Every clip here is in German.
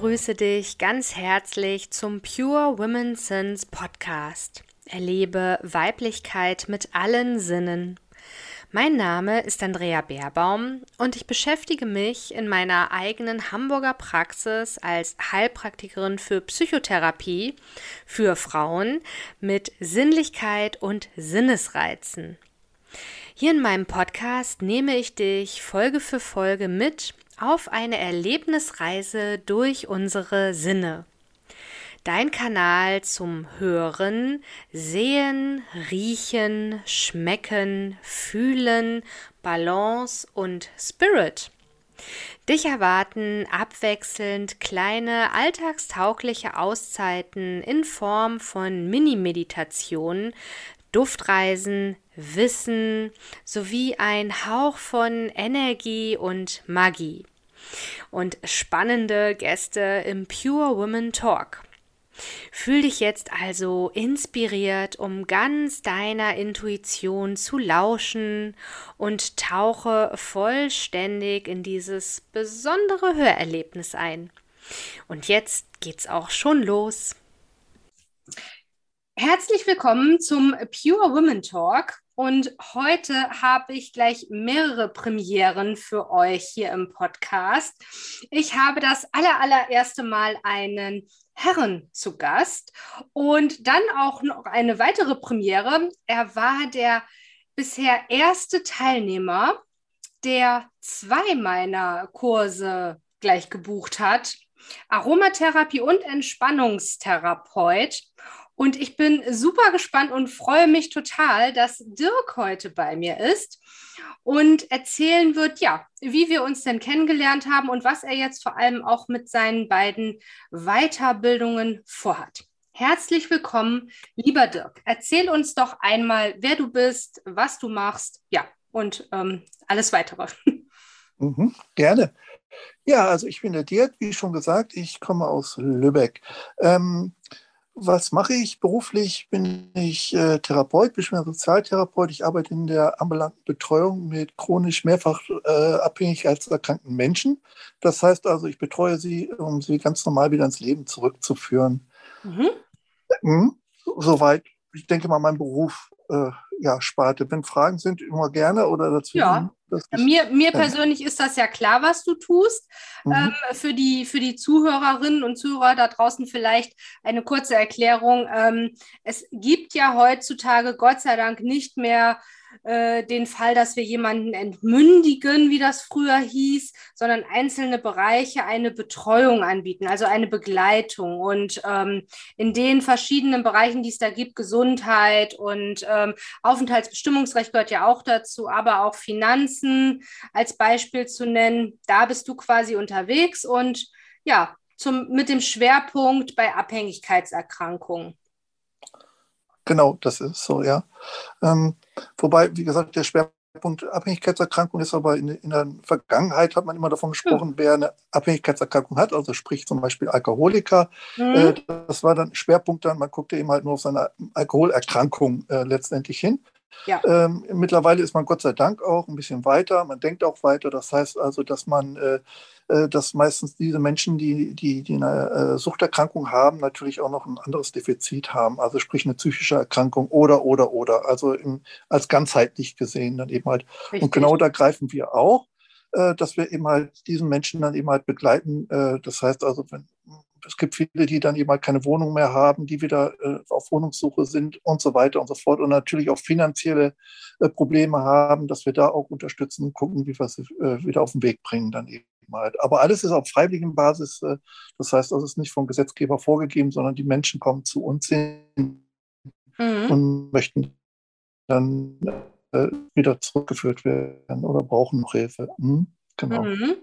begrüße dich ganz herzlich zum Pure Women Sins Podcast. Erlebe Weiblichkeit mit allen Sinnen. Mein Name ist Andrea Beerbaum und ich beschäftige mich in meiner eigenen Hamburger Praxis als Heilpraktikerin für Psychotherapie für Frauen mit Sinnlichkeit und Sinnesreizen. Hier in meinem Podcast nehme ich dich Folge für Folge mit auf eine Erlebnisreise durch unsere Sinne. Dein Kanal zum Hören, Sehen, Riechen, Schmecken, Fühlen, Balance und Spirit. Dich erwarten abwechselnd kleine alltagstaugliche Auszeiten in Form von Mini-Meditationen, Duftreisen, Wissen sowie ein Hauch von Energie und Magie. Und spannende Gäste im Pure Women Talk. Fühl dich jetzt also inspiriert, um ganz deiner Intuition zu lauschen und tauche vollständig in dieses besondere Hörerlebnis ein. Und jetzt geht's auch schon los. Herzlich willkommen zum Pure Women Talk. Und heute habe ich gleich mehrere Premieren für euch hier im Podcast. Ich habe das aller, allererste Mal einen Herren zu Gast und dann auch noch eine weitere Premiere. Er war der bisher erste Teilnehmer, der zwei meiner Kurse gleich gebucht hat. Aromatherapie und Entspannungstherapeut. Und ich bin super gespannt und freue mich total, dass Dirk heute bei mir ist und erzählen wird, ja, wie wir uns denn kennengelernt haben und was er jetzt vor allem auch mit seinen beiden Weiterbildungen vorhat. Herzlich willkommen, lieber Dirk. Erzähl uns doch einmal, wer du bist, was du machst, ja, und ähm, alles weitere. Mhm, gerne. Ja, also ich bin der Dirk, wie schon gesagt, ich komme aus Lübeck. Ähm, was mache ich? Beruflich bin ich äh, Therapeut, bin Sozialtherapeut. Ich arbeite in der ambulanten Betreuung mit chronisch mehrfach äh, abhängigkeitserkrankten Menschen. Das heißt also, ich betreue sie, um sie ganz normal wieder ins Leben zurückzuführen. Mhm. Mhm. Soweit, ich denke mal, mein Beruf äh, ja, Sparte. Wenn Fragen sind, immer gerne oder dazu. Ja. Mir, mir persönlich ist das ja klar, was du tust. Mhm. Ähm, für, die, für die Zuhörerinnen und Zuhörer da draußen vielleicht eine kurze Erklärung. Ähm, es gibt ja heutzutage Gott sei Dank nicht mehr äh, den Fall, dass wir jemanden entmündigen, wie das früher hieß, sondern einzelne Bereiche eine Betreuung anbieten, also eine Begleitung. Und ähm, in den verschiedenen Bereichen, die es da gibt, Gesundheit und ähm, Aufenthaltsbestimmungsrecht gehört ja auch dazu, aber auch Finanzen als Beispiel zu nennen, da bist du quasi unterwegs und ja, zum, mit dem Schwerpunkt bei Abhängigkeitserkrankungen. Genau, das ist so, ja. Ähm, wobei, wie gesagt, der Schwerpunkt Abhängigkeitserkrankung ist aber in, in, der Vergangenheit hat man immer davon gesprochen, wer eine Abhängigkeitserkrankung hat, also sprich zum Beispiel Alkoholiker. Mhm. Äh, das war dann Schwerpunkt dann, man guckte eben halt nur auf seine Alkoholerkrankung äh, letztendlich hin. Ja. Ähm, mittlerweile ist man Gott sei Dank auch ein bisschen weiter, man denkt auch weiter. Das heißt also, dass man, äh, dass meistens diese Menschen, die, die, die eine äh, Suchterkrankung haben, natürlich auch noch ein anderes Defizit haben, also sprich eine psychische Erkrankung oder, oder, oder, also im, als ganzheitlich gesehen dann eben halt. Richtig. Und genau da greifen wir auch, äh, dass wir eben halt diesen Menschen dann eben halt begleiten. Äh, das heißt also, wenn, es gibt viele, die dann eben halt keine Wohnung mehr haben, die wieder äh, auf Wohnungssuche sind und so weiter und so fort und natürlich auch finanzielle äh, Probleme haben, dass wir da auch unterstützen und gucken, wie wir sie äh, wieder auf den Weg bringen dann eben halt. Aber alles ist auf freiwilligen Basis. Äh, das heißt, das ist nicht vom Gesetzgeber vorgegeben, sondern die Menschen kommen zu uns hin mhm. und möchten dann äh, wieder zurückgeführt werden oder brauchen noch Hilfe. Mhm. Genau. Mhm.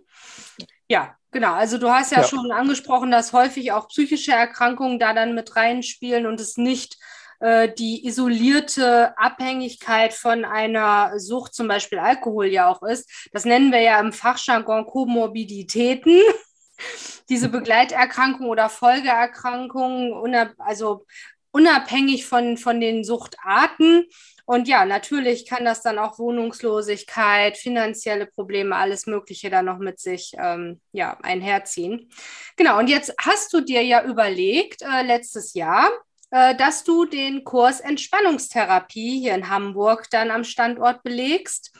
Ja, genau. Also du hast ja, ja, schon angesprochen, dass häufig auch psychische Erkrankungen da dann mit reinspielen und es nicht äh, die isolierte Abhängigkeit von einer Sucht, zum Beispiel Alkohol ja auch ist. Das nennen wir ja im Fachjargon Komorbiditäten. Diese Begleiterkrankungen oder Folgeerkrankungen, also unabhängig von, von den Suchtarten. Und ja, natürlich kann das dann auch Wohnungslosigkeit, finanzielle Probleme, alles Mögliche dann noch mit sich ähm, ja, einherziehen. Genau, und jetzt hast du dir ja überlegt, äh, letztes Jahr, dass du den Kurs Entspannungstherapie hier in Hamburg dann am Standort belegst.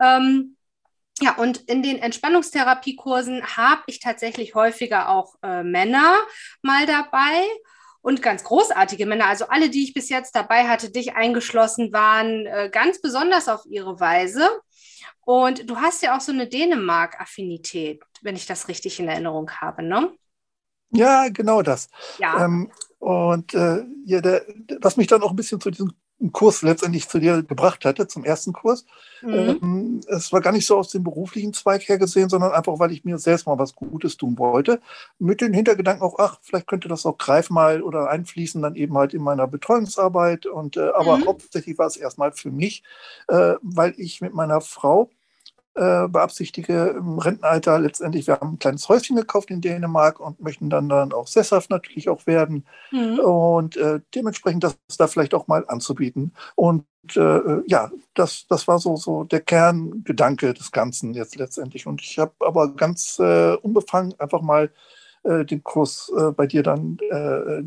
Ähm, ja, und in den Entspannungstherapiekursen habe ich tatsächlich häufiger auch äh, Männer mal dabei und ganz großartige Männer. Also alle, die ich bis jetzt dabei hatte, dich eingeschlossen, waren äh, ganz besonders auf ihre Weise. Und du hast ja auch so eine Dänemark-Affinität, wenn ich das richtig in Erinnerung habe, ne? Ja, genau das. Ja. Ähm, und äh, ja, der, was mich dann auch ein bisschen zu diesem Kurs letztendlich zu dir gebracht hatte, zum ersten Kurs, mhm. ähm, es war gar nicht so aus dem beruflichen Zweig her gesehen, sondern einfach, weil ich mir selbst mal was Gutes tun wollte. Mit den Hintergedanken auch, ach, vielleicht könnte das auch greifen mal oder einfließen dann eben halt in meiner Betreuungsarbeit. Und äh, aber mhm. hauptsächlich war es erstmal für mich, äh, weil ich mit meiner Frau äh, beabsichtige im Rentenalter letztendlich, wir haben ein kleines Häuschen gekauft in Dänemark und möchten dann, dann auch sesshaft natürlich auch werden mhm. und äh, dementsprechend das da vielleicht auch mal anzubieten. Und äh, ja, das, das war so, so der Kerngedanke des Ganzen jetzt letztendlich. Und ich habe aber ganz äh, unbefangen einfach mal äh, den Kurs äh, bei dir dann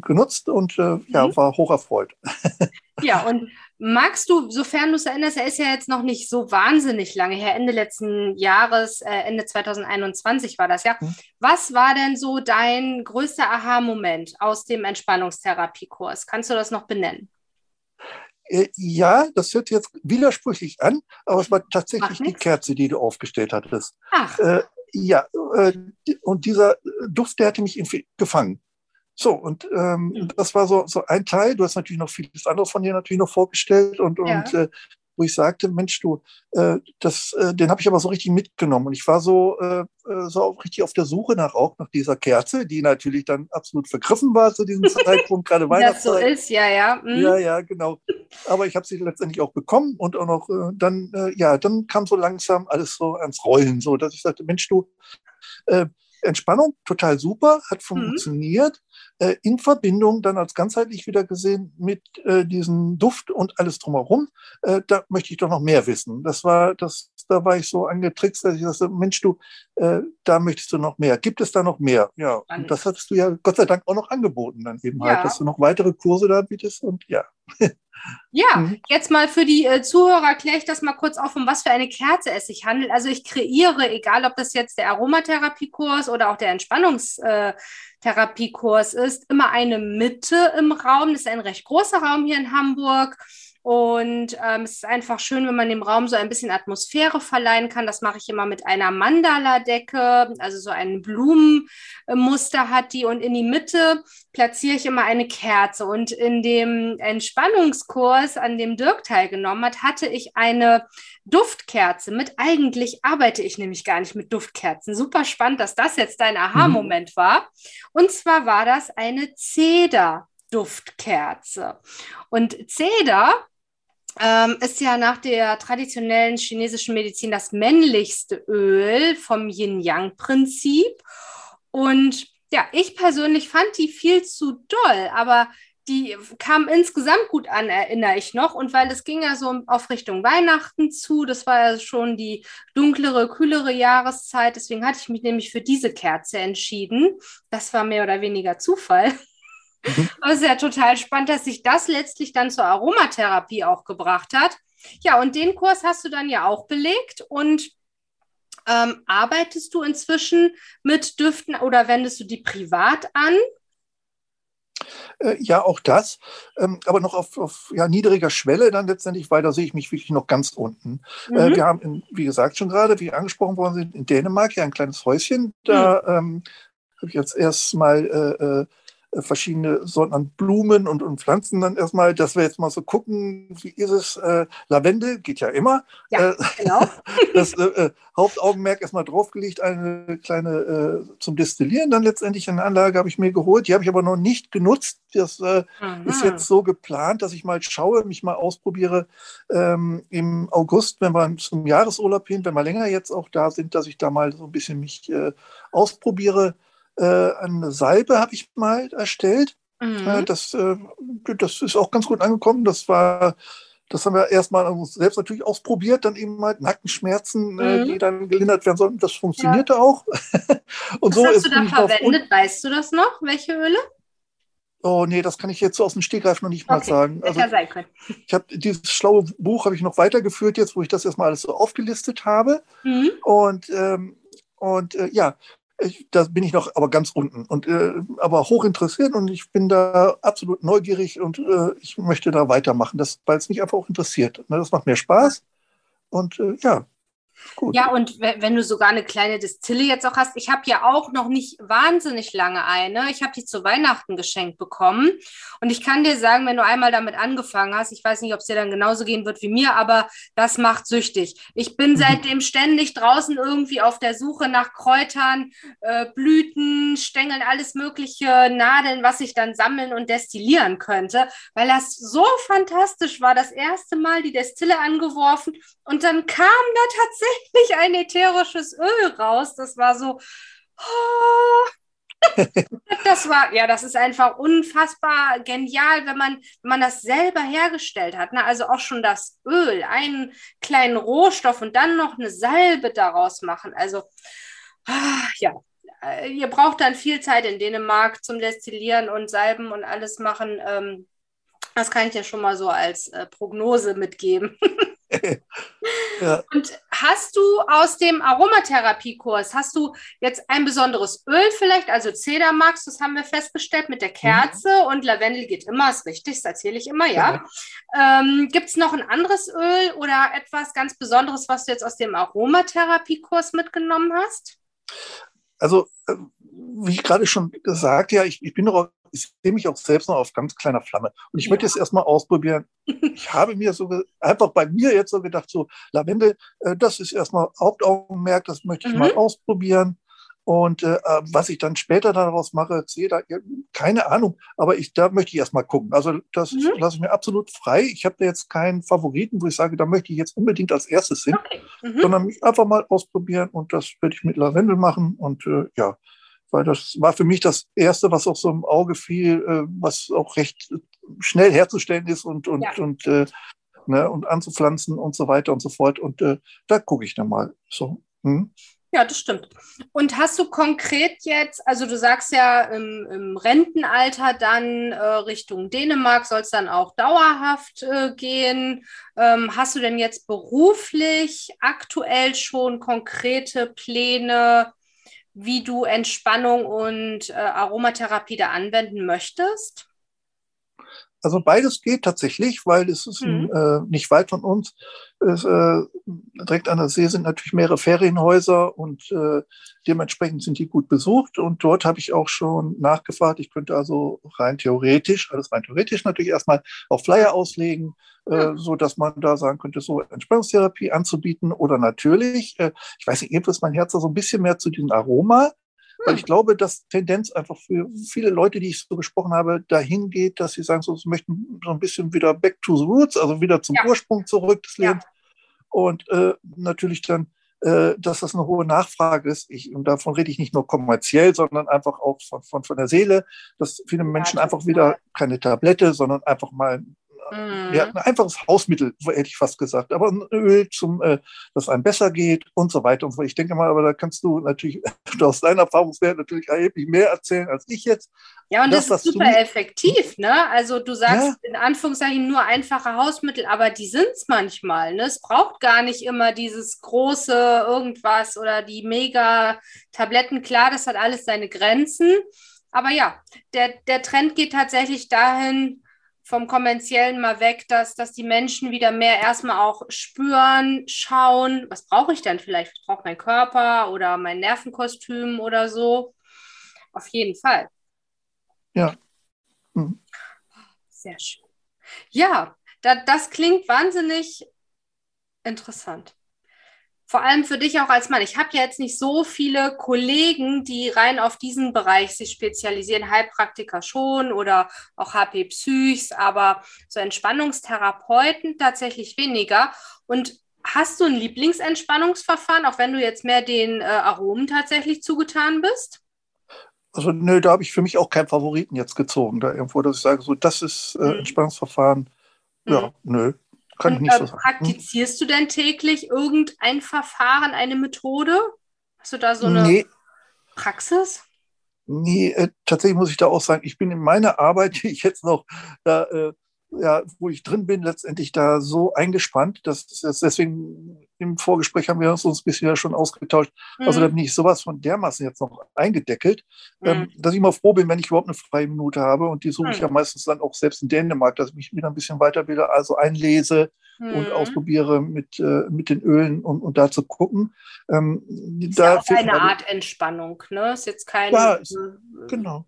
genutzt und ja, mhm. war hoch erfreut. Ja, und magst du, sofern du es erinnerst, er ist ja jetzt noch nicht so wahnsinnig lange her, Ende letzten Jahres, äh, Ende 2021 war das ja. Mhm. Was war denn so dein größter Aha-Moment aus dem Entspannungstherapiekurs? Kannst du das noch benennen? Äh, ja, das hört jetzt widersprüchlich an, aber es war tatsächlich die Kerze, die du aufgestellt hattest. Ach. Äh, ja, äh, und dieser Duft, der hatte mich gefangen. So, und ähm, mhm. das war so, so ein Teil. Du hast natürlich noch vieles andere von dir natürlich noch vorgestellt und, ja. und äh, wo ich sagte, Mensch, du, äh, das, äh, den habe ich aber so richtig mitgenommen. Und ich war so, äh, äh, so auch richtig auf der Suche nach auch nach dieser Kerze, die natürlich dann absolut vergriffen war zu diesem Zeitpunkt, gerade Weihnachtszeit. Das so ist, ja, ja. Mhm. Ja, ja, genau. Aber ich habe sie letztendlich auch bekommen und auch noch äh, dann, äh, ja, dann kam so langsam alles so ans Rollen, so dass ich sagte, Mensch, du, äh, Entspannung, total super, hat mhm. funktioniert. Mhm. Äh, in Verbindung dann als ganzheitlich wieder gesehen mit äh, diesem Duft und alles drumherum. Äh, da möchte ich doch noch mehr wissen. Das war, das, da war ich so angetrickst, dass ich sagte, Mensch, du, äh, da möchtest du noch mehr. Gibt es da noch mehr? Ja, und das hattest du ja Gott sei Dank auch noch angeboten dann eben halt, ja. halt, dass du noch weitere Kurse da bietest und ja. Ja, mhm. jetzt mal für die äh, Zuhörer kläre ich das mal kurz auf, um was für eine Kerze es sich handelt. Also ich kreiere, egal ob das jetzt der Aromatherapiekurs oder auch der Entspannungstherapie-Kurs ist, immer eine Mitte im Raum. Das ist ein recht großer Raum hier in Hamburg. Und ähm, es ist einfach schön, wenn man dem Raum so ein bisschen Atmosphäre verleihen kann. Das mache ich immer mit einer Mandala-Decke, also so ein Blumenmuster hat die. Und in die Mitte platziere ich immer eine Kerze. Und in dem Entspannungskurs, an dem Dirk teilgenommen hat, hatte ich eine Duftkerze mit. Eigentlich arbeite ich nämlich gar nicht mit Duftkerzen. Super spannend, dass das jetzt dein Aha-Moment mhm. war. Und zwar war das eine Zeder. Duftkerze. Und Zeder ähm, ist ja nach der traditionellen chinesischen Medizin das männlichste Öl vom Yin-Yang-Prinzip. Und ja, ich persönlich fand die viel zu doll, aber die kam insgesamt gut an, erinnere ich noch. Und weil es ging ja so auf Richtung Weihnachten zu, das war ja schon die dunklere, kühlere Jahreszeit. Deswegen hatte ich mich nämlich für diese Kerze entschieden. Das war mehr oder weniger Zufall. Mhm. Es ist ja total spannend, dass sich das letztlich dann zur Aromatherapie auch gebracht hat. Ja, und den Kurs hast du dann ja auch belegt und ähm, arbeitest du inzwischen mit Düften oder wendest du die privat an? Äh, ja, auch das, ähm, aber noch auf, auf ja, niedriger Schwelle dann letztendlich, weil da sehe ich mich wirklich noch ganz unten. Äh, mhm. wir haben, in, wie gesagt, schon gerade, wie angesprochen worden sind, in Dänemark ja ein kleines Häuschen. Da mhm. ähm, habe ich jetzt erst mal äh, äh äh, verschiedene Sorten an Blumen und, und Pflanzen dann erstmal, dass wir jetzt mal so gucken, wie ist es? Äh, Lavendel geht ja immer. Ja, äh, genau. das äh, äh, Hauptaugenmerk erstmal draufgelegt, eine kleine äh, zum Destillieren dann letztendlich eine Anlage habe ich mir geholt. Die habe ich aber noch nicht genutzt. Das ist jetzt so geplant, dass ich mal schaue, mich mal ausprobiere ähm, im August, wenn wir zum Jahresurlaub hin, wenn wir länger jetzt auch da sind, dass ich da mal so ein bisschen mich ausprobiere äh, eine Salbe habe ich mal erstellt. Mhm. Das, äh, das ist auch ganz gut angekommen. Das war das haben wir erstmal selbst natürlich ausprobiert, dann eben halt Nackenschmerzen, äh, mhm. die dann gelindert werden sollten. Das funktionierte ja. auch. und Was so hast du da verwendet? Weißt du das noch? Welche Öle? Oh nee, das kann ich jetzt so aus dem Stegreif noch nicht mal okay. sagen. Also. Ich habe dieses schlaue Buch habe ich noch weitergeführt jetzt, wo ich das erstmal alles so aufgelistet habe. Mhm. Und ähm, und äh, ja, ich, da bin ich noch aber ganz unten und äh, aber hoch interessiert und ich bin da absolut neugierig und äh, ich möchte da weitermachen, weil es mich einfach auch interessiert. Ne, das macht mir Spaß und äh, ja, Gut. Ja, und wenn du sogar eine kleine Distille jetzt auch hast, ich habe ja auch noch nicht wahnsinnig lange eine. Ich habe die zu Weihnachten geschenkt bekommen. Und ich kann dir sagen, wenn du einmal damit angefangen hast, ich weiß nicht, ob es dir dann genauso gehen wird wie mir, aber das macht süchtig. Ich bin mhm. seitdem ständig draußen irgendwie auf der Suche nach Kräutern, äh, Blüten, Stängeln, alles mögliche, Nadeln, was ich dann sammeln und destillieren könnte, weil das so fantastisch war. Das erste Mal die Destille angeworfen und dann kam da tatsächlich ein ätherisches Öl raus. Das war so. Oh. das war, ja, das ist einfach unfassbar genial, wenn man, wenn man das selber hergestellt hat. Ne? Also auch schon das Öl, einen kleinen Rohstoff und dann noch eine Salbe daraus machen. Also, ah, ja, äh, ihr braucht dann viel Zeit in Dänemark zum Destillieren und Salben und alles machen. Ähm, das kann ich dir schon mal so als äh, Prognose mitgeben. ja. Und hast du aus dem Aromatherapiekurs, hast du jetzt ein besonderes Öl vielleicht, also Zedermax, das haben wir festgestellt mit der Kerze mhm. und Lavendel geht immer, ist richtig, das erzähle ich immer, ja. ja. Ähm, Gibt es noch ein anderes Öl oder etwas ganz Besonderes, was du jetzt aus dem Aromatherapiekurs mitgenommen hast? Also, äh, wie ich gerade schon gesagt, ja, ich, ich bin noch ich sehe mich auch selbst noch auf ganz kleiner Flamme. Und ich ja. möchte es erstmal ausprobieren. Ich habe mir so einfach bei mir jetzt so gedacht, so Lavendel, äh, das ist erstmal Hauptaugenmerk, das möchte ich mhm. mal ausprobieren. Und äh, was ich dann später daraus mache, sehe da keine Ahnung, aber ich, da möchte ich erstmal gucken. Also das mhm. lasse ich mir absolut frei. Ich habe da jetzt keinen Favoriten, wo ich sage, da möchte ich jetzt unbedingt als erstes hin, okay. mhm. sondern mich einfach mal ausprobieren und das werde ich mit Lavendel machen. Und äh, ja, weil das war für mich das Erste, was auch so im Auge fiel, äh, was auch recht schnell herzustellen ist und, und, ja. und, äh, ne, und anzupflanzen und so weiter und so fort. Und äh, da gucke ich dann mal so. Hm? Ja, das stimmt. Und hast du konkret jetzt, also du sagst ja im, im Rentenalter dann äh, Richtung Dänemark soll es dann auch dauerhaft äh, gehen. Ähm, hast du denn jetzt beruflich aktuell schon konkrete Pläne, wie du Entspannung und äh, Aromatherapie da anwenden möchtest? Also beides geht tatsächlich, weil es ist mhm. äh, nicht weit von uns. Es, äh, direkt an der See sind natürlich mehrere Ferienhäuser und äh, dementsprechend sind die gut besucht. Und dort habe ich auch schon nachgefragt. Ich könnte also rein theoretisch, alles rein theoretisch natürlich erstmal auf Flyer auslegen, äh, mhm. so dass man da sagen könnte, so Entspannungstherapie anzubieten oder natürlich, äh, ich weiß nicht, ist mein Herz da so ein bisschen mehr zu diesem Aroma. Weil ich glaube, dass Tendenz einfach für viele Leute, die ich so gesprochen habe, dahin geht, dass sie sagen, so, sie möchten so ein bisschen wieder back to the roots, also wieder zum ja. Ursprung zurück des Lebens. Ja. Und äh, natürlich dann, äh, dass das eine hohe Nachfrage ist. Ich, und davon rede ich nicht nur kommerziell, sondern einfach auch von, von, von der Seele, dass viele Menschen ja, einfach wieder keine Tablette, sondern einfach mal Mhm. Ja, ein einfaches Hausmittel, hätte ich fast gesagt, aber ein Öl, zum, äh, dass einem besser geht und so weiter und so. Ich denke mal, aber da kannst du natürlich aus deiner Erfahrungswert natürlich erheblich mehr erzählen als ich jetzt. Ja, und das, das ist super effektiv, ne? Also du sagst ja. in Anführungszeichen nur einfache Hausmittel, aber die sind es manchmal. Ne? Es braucht gar nicht immer dieses große irgendwas oder die mega Tabletten. Klar, das hat alles seine Grenzen. Aber ja, der, der Trend geht tatsächlich dahin, vom kommerziellen mal weg, dass, dass die Menschen wieder mehr erstmal auch spüren, schauen, was brauche ich denn vielleicht? Was braucht mein Körper oder mein Nervenkostüm oder so? Auf jeden Fall. Ja. Mhm. Sehr schön. Ja, da, das klingt wahnsinnig interessant vor allem für dich auch als Mann. Ich habe ja jetzt nicht so viele Kollegen, die rein auf diesen Bereich sich spezialisieren. Heilpraktiker schon oder auch HP Psychs, aber so Entspannungstherapeuten tatsächlich weniger. Und hast du ein Lieblingsentspannungsverfahren, auch wenn du jetzt mehr den äh, Aromen tatsächlich zugetan bist? Also nö, da habe ich für mich auch keinen Favoriten jetzt gezogen, da irgendwo, dass ich sage, so das ist äh, Mhm. Entspannungsverfahren. Ja, Mhm. nö, Und, nicht so praktizierst du denn täglich irgendein Verfahren, eine Methode? Hast du da so eine Nee, Praxis? Nee, äh, tatsächlich muss ich da auch sagen, ich bin in meiner Arbeit, die ich jetzt noch, da, äh, ja, wo ich drin bin, letztendlich da so eingespannt, dass dass deswegen im Vorgespräch haben wir uns ein bisschen ja schon ausgetauscht. Also da Mhm. bin ich sowas von dermaßen jetzt noch eingedeckelt, Mhm. ähm, dass ich immer froh bin, wenn ich überhaupt eine freie Minute habe. Und die suche ich Mhm. ja meistens dann auch selbst in Dänemark, dass ich mich wieder ein bisschen weiterbilde, also einlese und Mhm. ausprobiere mit, äh, mit den Ölen und, und da zu gucken. Ähm, Ist da ja auch eine Art Entspannung, ne? Ist jetzt kein Ja, ist- äh, Genau.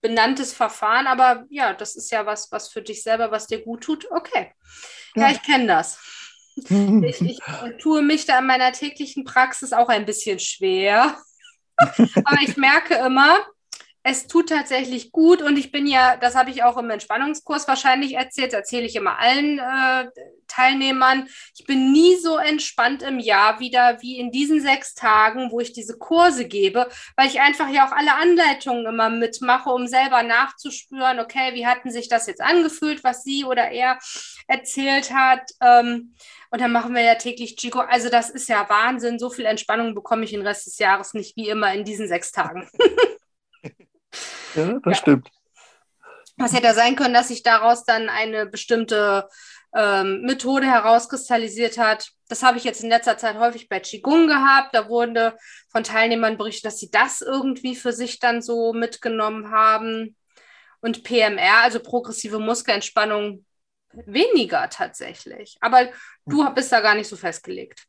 Benanntes Verfahren, aber ja, das ist ja was, was für dich selber, was dir gut tut. Okay. Ja, Ja. ich kenne das. Ich, ich tue mich da in meiner täglichen Praxis auch ein bisschen schwer. Aber ich merke immer, es tut tatsächlich gut und ich bin ja, das habe ich auch im Entspannungskurs wahrscheinlich erzählt, erzähle ich immer allen äh, Teilnehmern, ich bin nie so entspannt im Jahr wieder wie in diesen sechs Tagen, wo ich diese Kurse gebe, weil ich einfach ja auch alle Anleitungen immer mitmache, um selber nachzuspüren, okay, wie hatten sich das jetzt angefühlt, was sie oder er erzählt hat. Ähm, und dann machen wir ja täglich Chico. Also das ist ja Wahnsinn. So viel Entspannung bekomme ich den Rest des Jahres nicht wie immer in diesen sechs Tagen. Ja, das Ja. stimmt. Was hätte sein können, dass sich daraus dann eine bestimmte ähm, Methode herauskristallisiert hat. Das habe ich jetzt in letzter Zeit häufig bei Qigong gehabt. Da wurde von Teilnehmern berichtet, dass sie das irgendwie für sich dann so mitgenommen haben. Und PMR, also progressive Muskelentspannung, weniger tatsächlich. Aber du bist da gar nicht so festgelegt.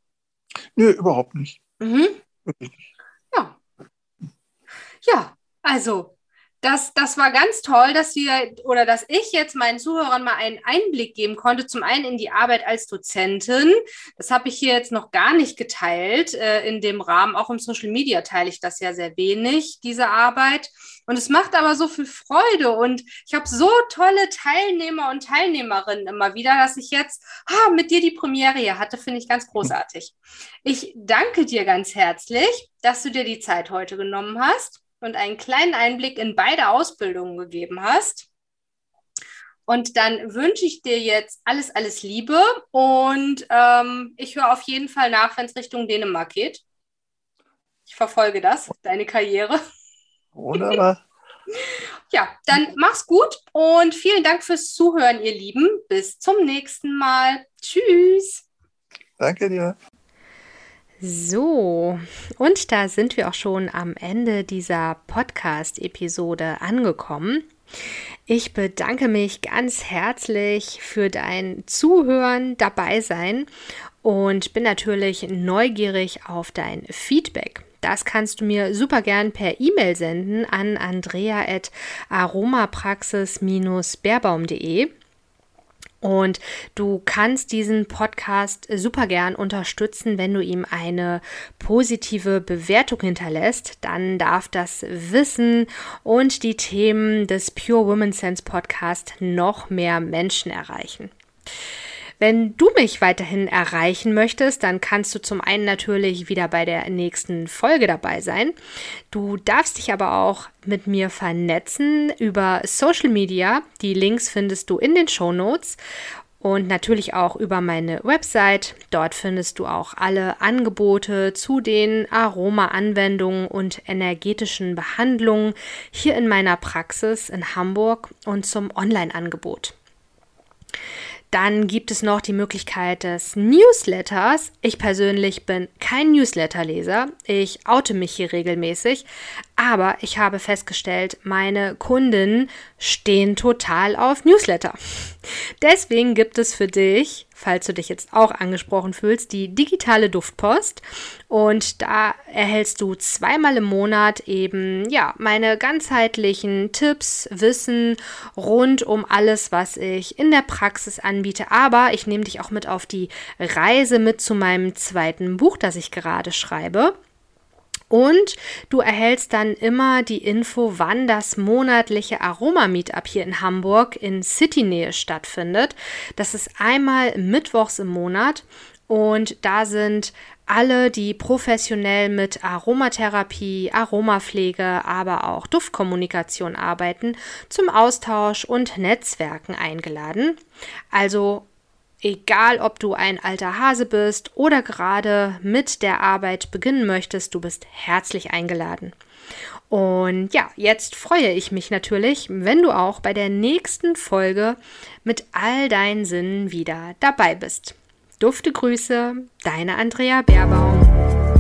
Nö, überhaupt nicht. Mhm. Ja. Ja, also das, das war ganz toll, dass wir oder dass ich jetzt meinen Zuhörern mal einen Einblick geben konnte. Zum einen in die Arbeit als Dozentin. Das habe ich hier jetzt noch gar nicht geteilt äh, in dem Rahmen. Auch im Social Media teile ich das ja sehr wenig, diese Arbeit. Und es macht aber so viel Freude und ich habe so tolle Teilnehmer und Teilnehmerinnen immer wieder, dass ich jetzt ah, mit dir die Premiere hier hatte, finde ich ganz großartig. Ich danke dir ganz herzlich, dass du dir die Zeit heute genommen hast und einen kleinen Einblick in beide Ausbildungen gegeben hast. Und dann wünsche ich dir jetzt alles, alles Liebe und ähm, ich höre auf jeden Fall nach, wenn es Richtung Dänemark geht. Ich verfolge das, deine Karriere. Wunderbar. Ja, dann mach's gut und vielen Dank fürs Zuhören, ihr Lieben. Bis zum nächsten Mal. Tschüss. Danke dir. So, und da sind wir auch schon am Ende dieser Podcast-Episode angekommen. Ich bedanke mich ganz herzlich für dein Zuhören, dabei sein und bin natürlich neugierig auf dein Feedback. Das kannst du mir super gern per E-Mail senden an andrea.aromapraxis-beerbaum.de. Und du kannst diesen Podcast super gern unterstützen, wenn du ihm eine positive Bewertung hinterlässt. Dann darf das Wissen und die Themen des Pure Women Sense Podcast noch mehr Menschen erreichen. Wenn du mich weiterhin erreichen möchtest, dann kannst du zum einen natürlich wieder bei der nächsten Folge dabei sein. Du darfst dich aber auch mit mir vernetzen über Social Media. Die Links findest du in den Show Notes und natürlich auch über meine Website. Dort findest du auch alle Angebote zu den Aroma-Anwendungen und energetischen Behandlungen hier in meiner Praxis in Hamburg und zum Online-Angebot. Dann gibt es noch die Möglichkeit des Newsletters. Ich persönlich bin kein Newsletterleser. Ich oute mich hier regelmäßig. Aber ich habe festgestellt, meine Kunden stehen total auf Newsletter. Deswegen gibt es für dich, falls du dich jetzt auch angesprochen fühlst, die digitale Duftpost. Und da erhältst du zweimal im Monat eben, ja, meine ganzheitlichen Tipps, Wissen rund um alles, was ich in der Praxis anbiete. Aber ich nehme dich auch mit auf die Reise mit zu meinem zweiten Buch, das ich gerade schreibe. Und du erhältst dann immer die Info, wann das monatliche Aroma-Meetup hier in Hamburg in City-Nähe stattfindet. Das ist einmal mittwochs im Monat und da sind alle, die professionell mit Aromatherapie, Aromapflege, aber auch Duftkommunikation arbeiten, zum Austausch und Netzwerken eingeladen. Also Egal, ob du ein alter Hase bist oder gerade mit der Arbeit beginnen möchtest, du bist herzlich eingeladen. Und ja, jetzt freue ich mich natürlich, wenn du auch bei der nächsten Folge mit all deinen Sinnen wieder dabei bist. Dufte Grüße, deine Andrea Baerbaum.